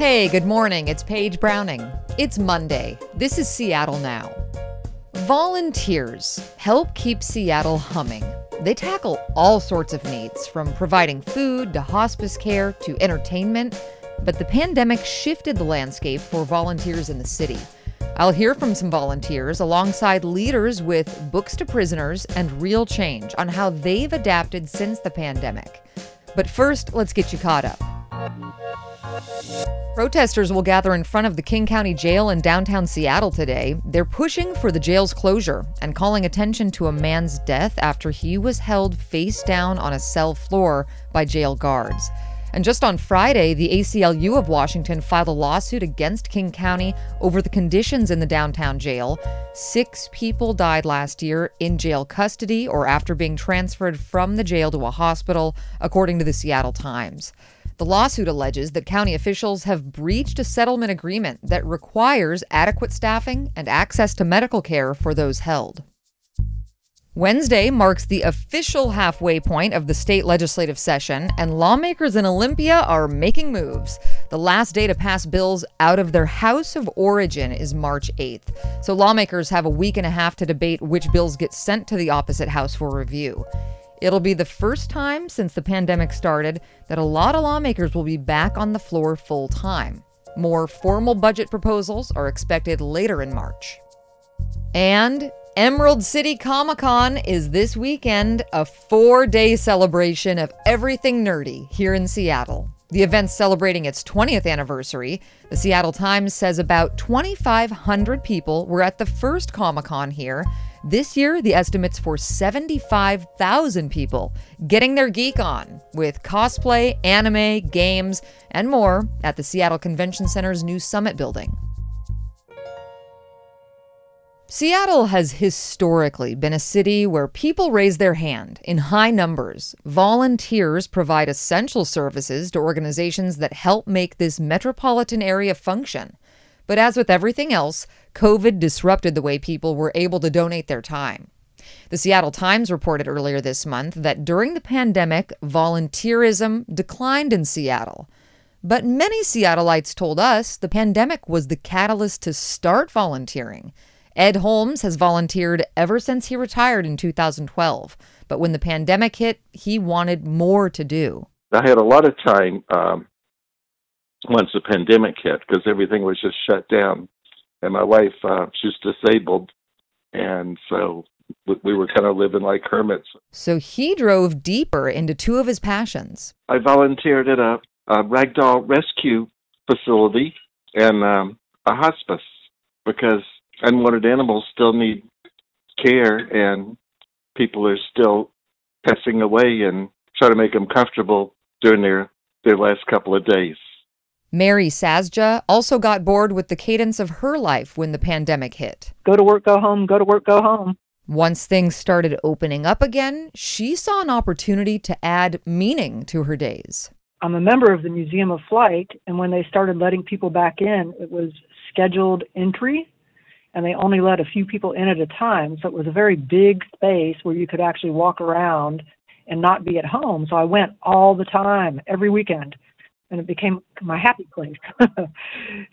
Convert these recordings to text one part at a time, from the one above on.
Hey, good morning. It's Paige Browning. It's Monday. This is Seattle Now. Volunteers help keep Seattle humming. They tackle all sorts of needs, from providing food to hospice care to entertainment. But the pandemic shifted the landscape for volunteers in the city. I'll hear from some volunteers alongside leaders with Books to Prisoners and Real Change on how they've adapted since the pandemic. But first, let's get you caught up. Protesters will gather in front of the King County Jail in downtown Seattle today. They're pushing for the jail's closure and calling attention to a man's death after he was held face down on a cell floor by jail guards. And just on Friday, the ACLU of Washington filed a lawsuit against King County over the conditions in the downtown jail. Six people died last year in jail custody or after being transferred from the jail to a hospital, according to the Seattle Times. The lawsuit alleges that county officials have breached a settlement agreement that requires adequate staffing and access to medical care for those held. Wednesday marks the official halfway point of the state legislative session, and lawmakers in Olympia are making moves. The last day to pass bills out of their House of Origin is March 8th, so lawmakers have a week and a half to debate which bills get sent to the opposite House for review. It'll be the first time since the pandemic started that a lot of lawmakers will be back on the floor full time. More formal budget proposals are expected later in March. And Emerald City Comic Con is this weekend, a four day celebration of everything nerdy here in Seattle. The event's celebrating its 20th anniversary. The Seattle Times says about 2,500 people were at the first Comic Con here. This year, the estimate's for 75,000 people getting their geek on with cosplay, anime, games, and more at the Seattle Convention Center's new Summit building. Seattle has historically been a city where people raise their hand in high numbers. Volunteers provide essential services to organizations that help make this metropolitan area function. But as with everything else, COVID disrupted the way people were able to donate their time. The Seattle Times reported earlier this month that during the pandemic, volunteerism declined in Seattle. But many Seattleites told us the pandemic was the catalyst to start volunteering. Ed Holmes has volunteered ever since he retired in 2012. But when the pandemic hit, he wanted more to do. I had a lot of time um, once the pandemic hit because everything was just shut down. And my wife, uh, she's disabled. And so we were kind of living like hermits. So he drove deeper into two of his passions. I volunteered at a, a ragdoll rescue facility and um, a hospice because unwanted animals still need care and people are still passing away and try to make them comfortable during their, their last couple of days. Mary Sazja also got bored with the cadence of her life when the pandemic hit. Go to work, go home, go to work, go home. Once things started opening up again, she saw an opportunity to add meaning to her days. I'm a member of the Museum of Flight, and when they started letting people back in, it was scheduled entry and they only let a few people in at a time. So it was a very big space where you could actually walk around and not be at home. So I went all the time, every weekend, and it became my happy place.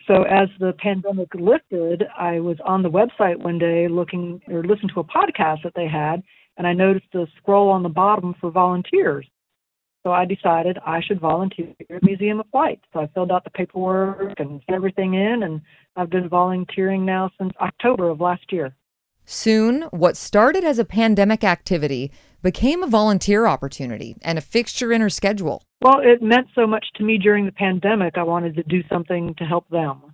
so as the pandemic lifted, I was on the website one day looking or listening to a podcast that they had, and I noticed a scroll on the bottom for volunteers. So I decided I should volunteer at Museum of Flight. So I filled out the paperwork and everything in, and I've been volunteering now since October of last year. Soon, what started as a pandemic activity became a volunteer opportunity and a fixture in her schedule. Well, it meant so much to me during the pandemic, I wanted to do something to help them.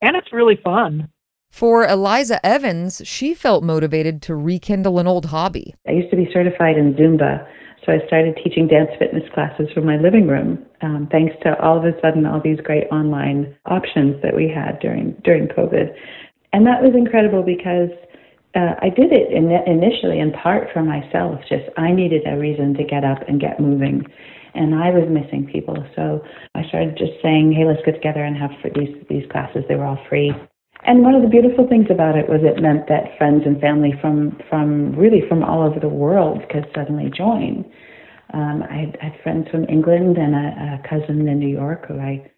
And it's really fun. For Eliza Evans, she felt motivated to rekindle an old hobby. I used to be certified in Zumba, so I started teaching dance fitness classes from my living room, um, thanks to all of a sudden all these great online options that we had during during COVID, and that was incredible because uh, I did it in, initially in part for myself. Just I needed a reason to get up and get moving, and I was missing people. So I started just saying, "Hey, let's get together and have these these classes." They were all free, and one of the beautiful things about it was it meant that friends and family from from really from all over the world could suddenly join. Um, I, had, I had friends from England and a, a cousin in New York who I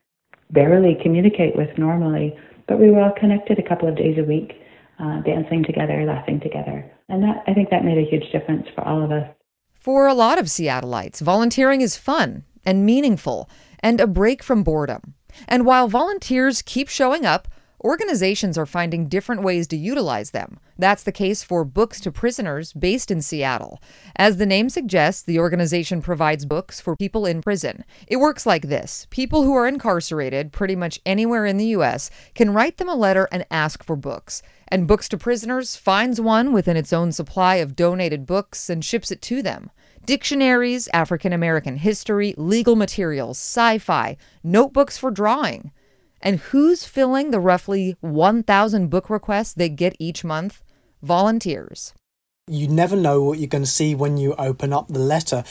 barely communicate with normally, but we were all connected a couple of days a week, uh, dancing together, laughing together. And that, I think that made a huge difference for all of us. For a lot of Seattleites, volunteering is fun and meaningful and a break from boredom. And while volunteers keep showing up, organizations are finding different ways to utilize them. That's the case for Books to Prisoners, based in Seattle. As the name suggests, the organization provides books for people in prison. It works like this people who are incarcerated pretty much anywhere in the U.S. can write them a letter and ask for books. And Books to Prisoners finds one within its own supply of donated books and ships it to them dictionaries, African American history, legal materials, sci fi, notebooks for drawing. And who's filling the roughly 1,000 book requests they get each month? Volunteers. You never know what you're going to see when you open up the letter.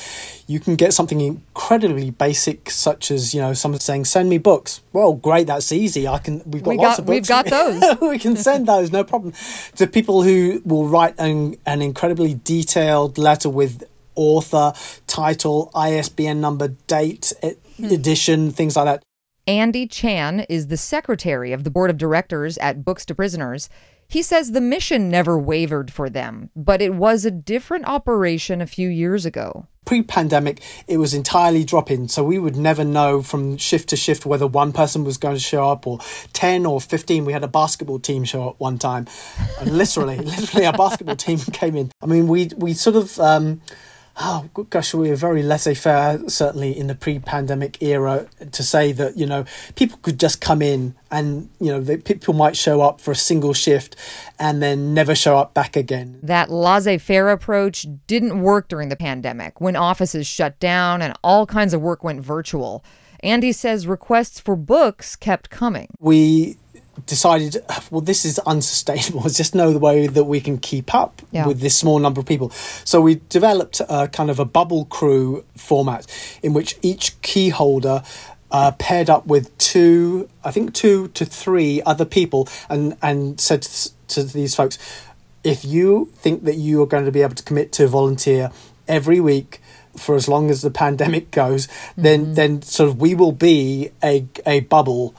You can get something incredibly basic, such as you know someone saying, "Send me books." Well, great, that's easy. I can. We've got we lots got, of books. We've got those. we can send those, no problem. To people who will write an, an incredibly detailed letter with author, title, ISBN number, date, hmm. edition, things like that. Andy Chan is the secretary of the board of directors at Books to Prisoners. He says the mission never wavered for them, but it was a different operation a few years ago. Pre pandemic, it was entirely drop in, so we would never know from shift to shift whether one person was going to show up or 10 or 15. We had a basketball team show up one time. And literally, literally, a basketball team came in. I mean, we, we sort of. Um, oh gosh, we were very laissez-faire, certainly in the pre-pandemic era, to say that you know people could just come in and you know they, people might show up for a single shift and then never show up back again. That laissez-faire approach didn't work during the pandemic when offices shut down and all kinds of work went virtual. Andy says requests for books kept coming. We decided, well, this is unsustainable. There's just no way that we can keep up yeah. with this small number of people. So we developed a kind of a bubble crew format in which each key holder uh, paired up with two, I think two to three other people, and and said to these folks, if you think that you are going to be able to commit to volunteer every week for as long as the pandemic goes, then mm-hmm. then sort of we will be a a bubble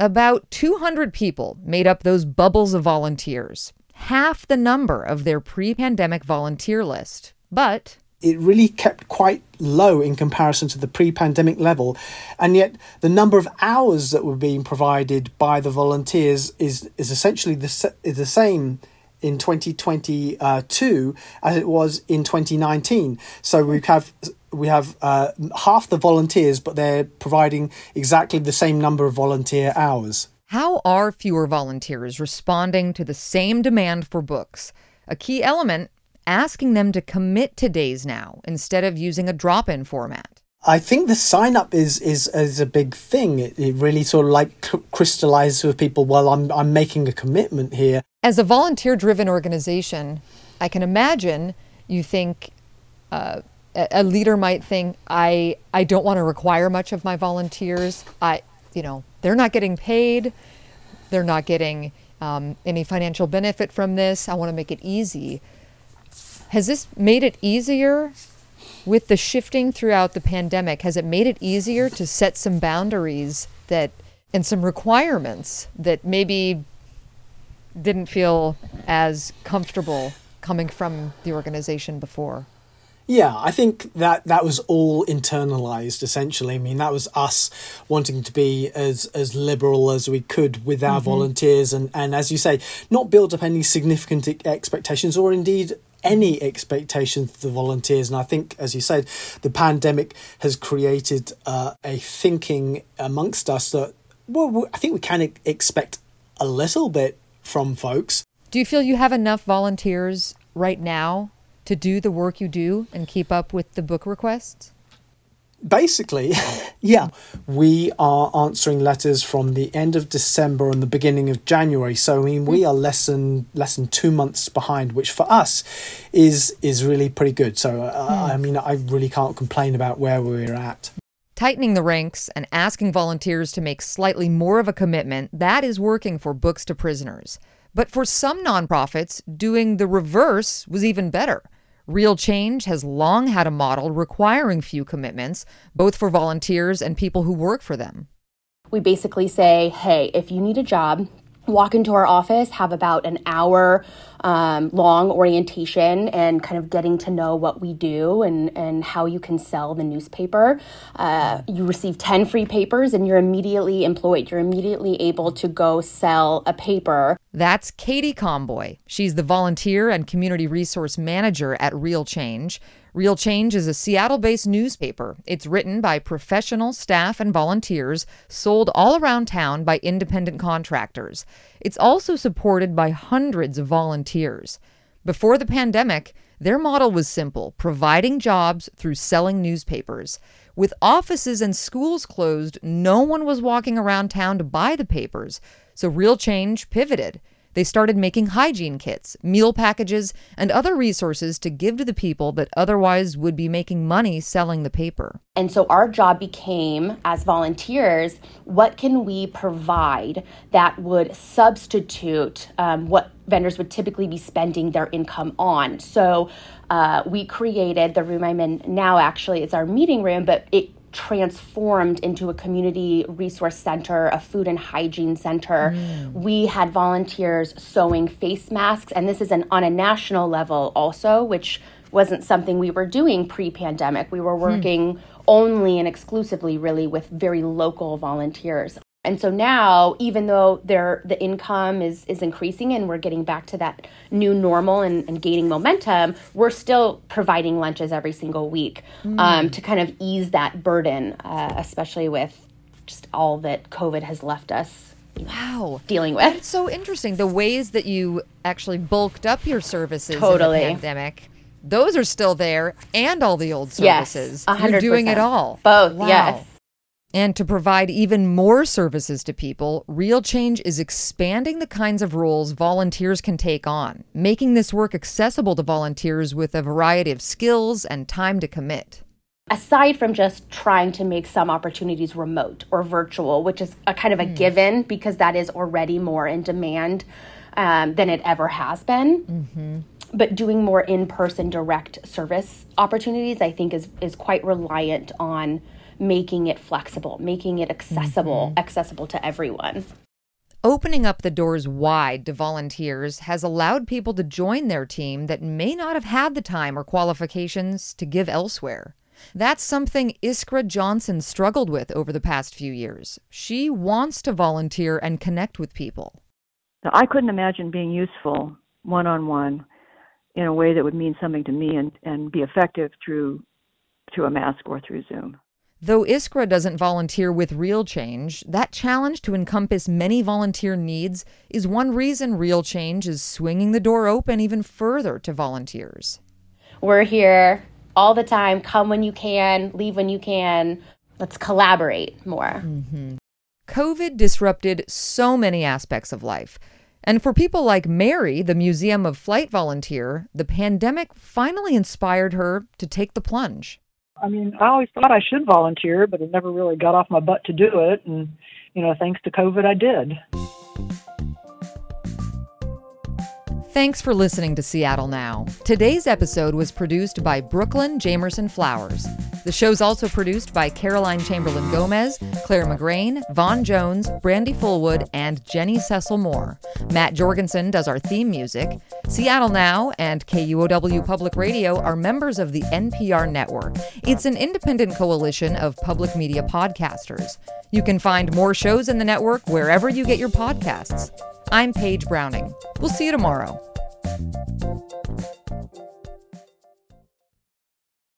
about 200 people made up those bubbles of volunteers, half the number of their pre pandemic volunteer list. But it really kept quite low in comparison to the pre-pandemic level and yet the number of hours that were being provided by the volunteers is is essentially the is the same in 2022 as it was in 2019 so we have we have uh, half the volunteers, but they're providing exactly the same number of volunteer hours. How are fewer volunteers responding to the same demand for books? A key element asking them to commit to days now instead of using a drop in format. I think the sign up is is is a big thing. It, it really sort of like crystallizes with people. Well, I'm I'm making a commitment here. As a volunteer driven organization, I can imagine you think uh, a leader might think I I don't want to require much of my volunteers. I you know they're not getting paid, they're not getting um, any financial benefit from this. I want to make it easy. Has this made it easier with the shifting throughout the pandemic? Has it made it easier to set some boundaries that and some requirements that maybe didn't feel as comfortable coming from the organization before? Yeah, I think that that was all internalized essentially. I mean, that was us wanting to be as as liberal as we could with our mm-hmm. volunteers and and as you say, not build up any significant expectations or indeed any expectations of the volunteers. And I think, as you said, the pandemic has created uh, a thinking amongst us that, well, I think we can expect a little bit from folks. Do you feel you have enough volunteers right now to do the work you do and keep up with the book requests? Basically, yeah. We are answering letters from the end of December and the beginning of January. So I mean, we hmm. are less than less than two months behind, which for us is is really pretty good. So uh, mm. I mean, I really can't complain about where we're at. Tightening the ranks and asking volunteers to make slightly more of a commitment, that is working for Books to Prisoners. But for some nonprofits, doing the reverse was even better. Real Change has long had a model requiring few commitments, both for volunteers and people who work for them. We basically say, hey, if you need a job, walk into our office, have about an hour um, long orientation and kind of getting to know what we do and, and how you can sell the newspaper. Uh, you receive 10 free papers and you're immediately employed. You're immediately able to go sell a paper. That's Katie Comboy. She's the volunteer and community resource manager at Real Change. Real Change is a Seattle based newspaper. It's written by professional staff and volunteers, sold all around town by independent contractors. It's also supported by hundreds of volunteers. Before the pandemic, their model was simple providing jobs through selling newspapers. With offices and schools closed, no one was walking around town to buy the papers, so Real Change pivoted. They started making hygiene kits, meal packages, and other resources to give to the people that otherwise would be making money selling the paper. And so our job became, as volunteers, what can we provide that would substitute um, what vendors would typically be spending their income on? So uh, we created the room I'm in now, actually, it's our meeting room, but it transformed into a community resource center, a food and hygiene center. Mm. We had volunteers sewing face masks, and this is an, on a national level also, which wasn't something we were doing pre pandemic. We were hmm. working mm. only and exclusively, really, with very local volunteers. And so now, even though their the income is is increasing and we're getting back to that new normal and, and gaining momentum, we're still providing lunches every single week mm. um, to kind of ease that burden, uh, especially with just all that COVID has left us. Wow, dealing with. It's so interesting the ways that you actually bulked up your services totally. in the pandemic those are still there and all the old services. Yes, 100%. You're doing it all. Both, wow. yes. And to provide even more services to people, Real Change is expanding the kinds of roles volunteers can take on, making this work accessible to volunteers with a variety of skills and time to commit. Aside from just trying to make some opportunities remote or virtual, which is a kind of a mm. given because that is already more in demand um, than it ever has been. Mm-hmm but doing more in-person direct service opportunities i think is is quite reliant on making it flexible, making it accessible, mm-hmm. accessible to everyone. Opening up the doors wide to volunteers has allowed people to join their team that may not have had the time or qualifications to give elsewhere. That's something Iskra Johnson struggled with over the past few years. She wants to volunteer and connect with people. Now, I couldn't imagine being useful one on one in a way that would mean something to me and, and be effective through through a mask or through Zoom. Though Iskra doesn't volunteer with Real Change, that challenge to encompass many volunteer needs is one reason Real Change is swinging the door open even further to volunteers. We're here all the time. Come when you can, leave when you can. Let's collaborate more. Mm-hmm. COVID disrupted so many aspects of life. And for people like Mary, the Museum of Flight volunteer, the pandemic finally inspired her to take the plunge. I mean, I always thought I should volunteer, but I never really got off my butt to do it. And, you know, thanks to COVID, I did. Thanks for listening to Seattle Now. Today's episode was produced by Brooklyn Jamerson Flowers. The show's also produced by Caroline Chamberlain Gomez, Clare McGrane, Vaughn Jones, Brandy Fullwood, and Jenny Cecil Moore. Matt Jorgensen does our theme music. Seattle Now and KUOW Public Radio are members of the NPR network. It's an independent coalition of public media podcasters. You can find more shows in the network wherever you get your podcasts. I'm Paige Browning. We'll see you tomorrow. Thank you.